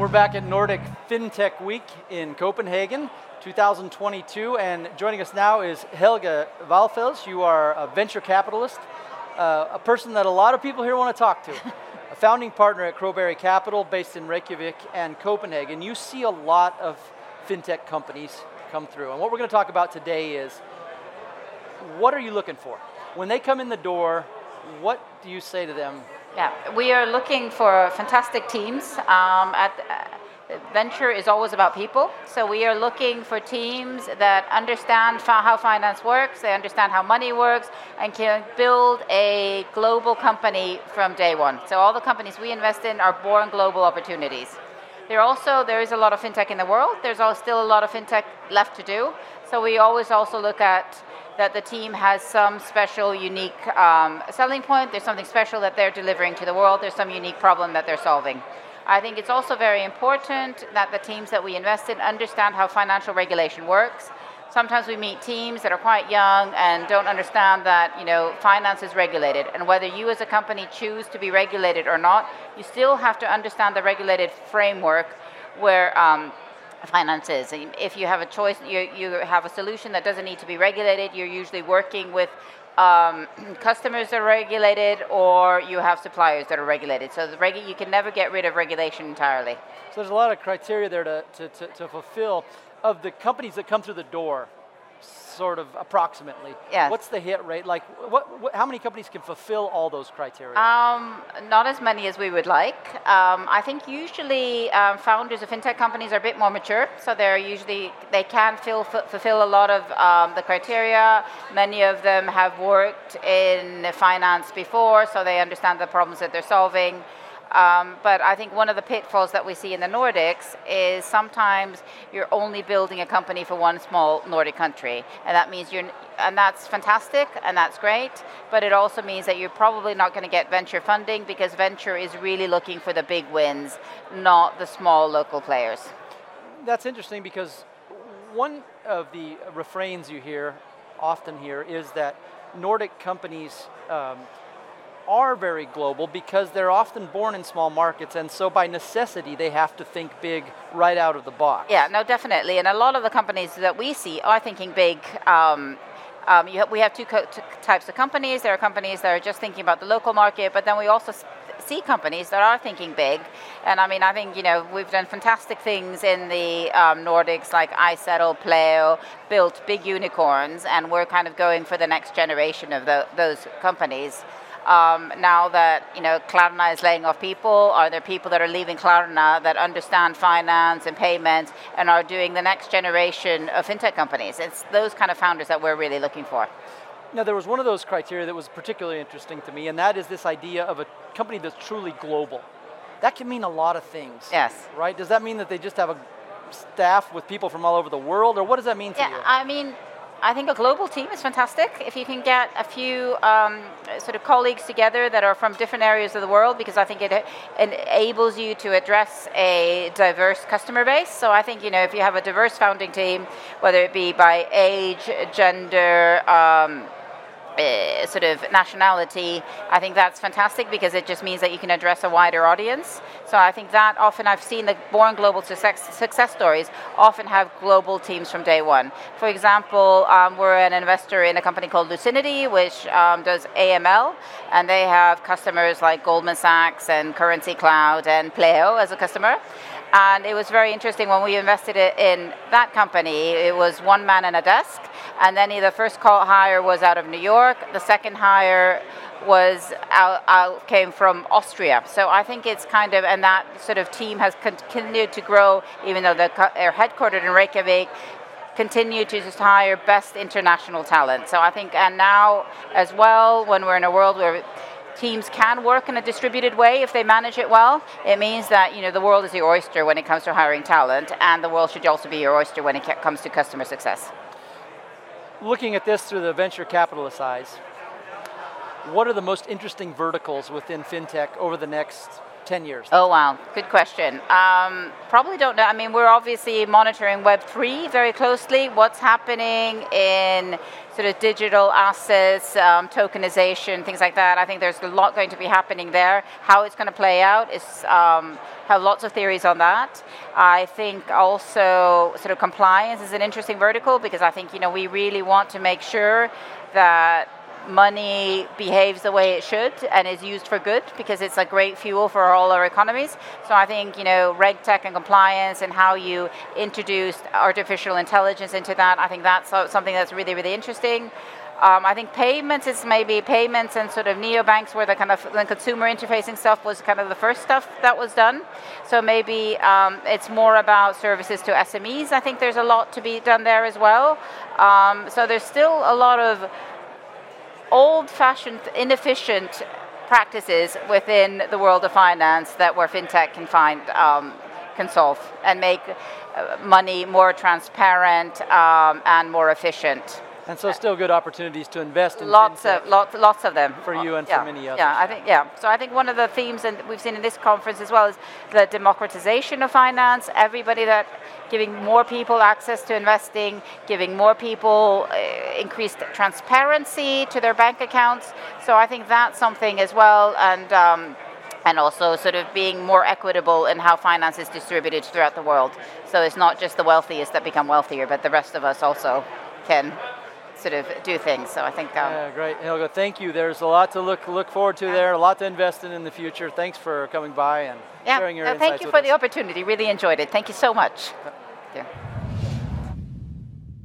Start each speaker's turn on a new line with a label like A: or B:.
A: We're back at Nordic FinTech Week in Copenhagen, 2022, and joining us now is Helga Valfells. You are a venture capitalist, uh, a person that a lot of people here want to talk to. a founding partner at Crowberry Capital, based in Reykjavik and Copenhagen. You see a lot of fintech companies come through, and what we're going to talk about today is what are you looking for? When they come in the door, what do you say to them
B: yeah, we are looking for fantastic teams. Um, at uh, venture is always about people, so we are looking for teams that understand how finance works, they understand how money works, and can build a global company from day one. So all the companies we invest in are born global opportunities. There also there is a lot of fintech in the world. There's still a lot of fintech left to do. So we always also look at that the team has some special, unique um, selling point. There's something special that they're delivering to the world. There's some unique problem that they're solving. I think it's also very important that the teams that we invest in understand how financial regulation works. Sometimes we meet teams that are quite young and don't understand that you know finance is regulated, and whether you as a company choose to be regulated or not, you still have to understand the regulated framework where. Um, finances. If you have a choice, you, you have a solution that doesn't need to be regulated, you're usually working with um, customers that are regulated or you have suppliers that are regulated. So regu- you can never get rid of regulation entirely.
A: So there's a lot of criteria there to, to, to, to fulfill. Of the companies that come through the door, sort of approximately?
B: Yes.
A: What's the hit rate? Like, what, what how many companies can fulfill all those criteria?
B: Um, not as many as we would like. Um, I think usually um, founders of fintech companies are a bit more mature, so they're usually they can fill, fulfill a lot of um, the criteria. Many of them have worked in finance before, so they understand the problems that they're solving. Um, but I think one of the pitfalls that we see in the Nordics is sometimes you're only building a company for one small Nordic country, and that means you're, and that's fantastic and that's great. But it also means that you're probably not going to get venture funding because venture is really looking for the big wins, not the small local players.
A: That's interesting because one of the refrains you hear often here is that Nordic companies. Um, are very global because they're often born in small markets, and so by necessity, they have to think big right out of the box.
B: Yeah, no, definitely. And a lot of the companies that we see are thinking big. Um, um, have, we have two co- types of companies. There are companies that are just thinking about the local market, but then we also see companies that are thinking big. And I mean, I think, you know, we've done fantastic things in the um, Nordics, like iZettle, Pleo, built big unicorns, and we're kind of going for the next generation of the, those companies. Um, now that you know Klarna is laying off people, are there people that are leaving Klarna that understand finance and payments and are doing the next generation of fintech companies? It's those kind of founders that we're really looking for.
A: Now, there was one of those criteria that was particularly interesting to me, and that is this idea of a company that's truly global. That can mean a lot of things.
B: Yes.
A: Right? Does that mean that they just have a staff with people from all over the world, or what does that mean to
B: yeah,
A: you?
B: I mean, I think a global team is fantastic. If you can get a few um, sort of colleagues together that are from different areas of the world, because I think it enables you to address a diverse customer base. So I think you know if you have a diverse founding team, whether it be by age, gender. Um, uh, sort of nationality, I think that's fantastic because it just means that you can address a wider audience. So I think that often I've seen the born global success, success stories often have global teams from day one. For example, um, we're an investor in a company called Lucinity, which um, does AML, and they have customers like Goldman Sachs and Currency Cloud and Pleo as a customer. And it was very interesting when we invested in that company. It was one man and a desk, and then the first call hire was out of New York. The second hire was out, out, came from Austria. So I think it's kind of, and that sort of team has continued to grow, even though they're headquartered in Reykjavik. Continue to just hire best international talent. So I think, and now as well, when we're in a world where teams can work in a distributed way if they manage it well. It means that you know the world is your oyster when it comes to hiring talent, and the world should also be your oyster when it comes to customer success.
A: Looking at this through the venture capitalist eyes, what are the most interesting verticals within fintech over the next 10 years?
B: Oh, wow. Good question. Um, probably don't know. I mean, we're obviously monitoring Web3 very closely. What's happening in sort of digital assets, um, tokenization, things like that. I think there's a lot going to be happening there. How it's going to play out is um, have lots of theories on that. I think also sort of compliance is an interesting vertical because I think you know we really want to make sure that money behaves the way it should and is used for good because it's a great fuel for all our economies. So I think you know reg tech and compliance and how you introduced artificial intelligence into that. I think that's something that's really really interesting. Um, I think payments is maybe payments and sort of neobanks where the kind of the consumer interfacing stuff was kind of the first stuff that was done. So maybe um, it's more about services to SMEs. I think there's a lot to be done there as well. Um, so there's still a lot of old-fashioned, inefficient practices within the world of finance that where fintech can find um, can solve and make uh, money more transparent um, and more efficient.
A: And so, still good opportunities to invest in
B: lots of lots, lots of them
A: for you and
B: yeah,
A: for many others.
B: Yeah, I think yeah. So I think one of the themes that we've seen in this conference as well is the democratization of finance. Everybody that giving more people access to investing, giving more people uh, increased transparency to their bank accounts. So I think that's something as well, and. Um, and also sort of being more equitable in how finance is distributed throughout the world. So it's not just the wealthiest that become wealthier, but the rest of us also can sort of do things. So I think. Um,
A: yeah, great, Helga. Thank you. There's a lot to look look forward to yeah. there. A lot to invest in in the future. Thanks for coming by and
B: yeah.
A: sharing your insights.
B: Thank you for
A: us.
B: the opportunity. Really enjoyed it. Thank you so much. Yeah.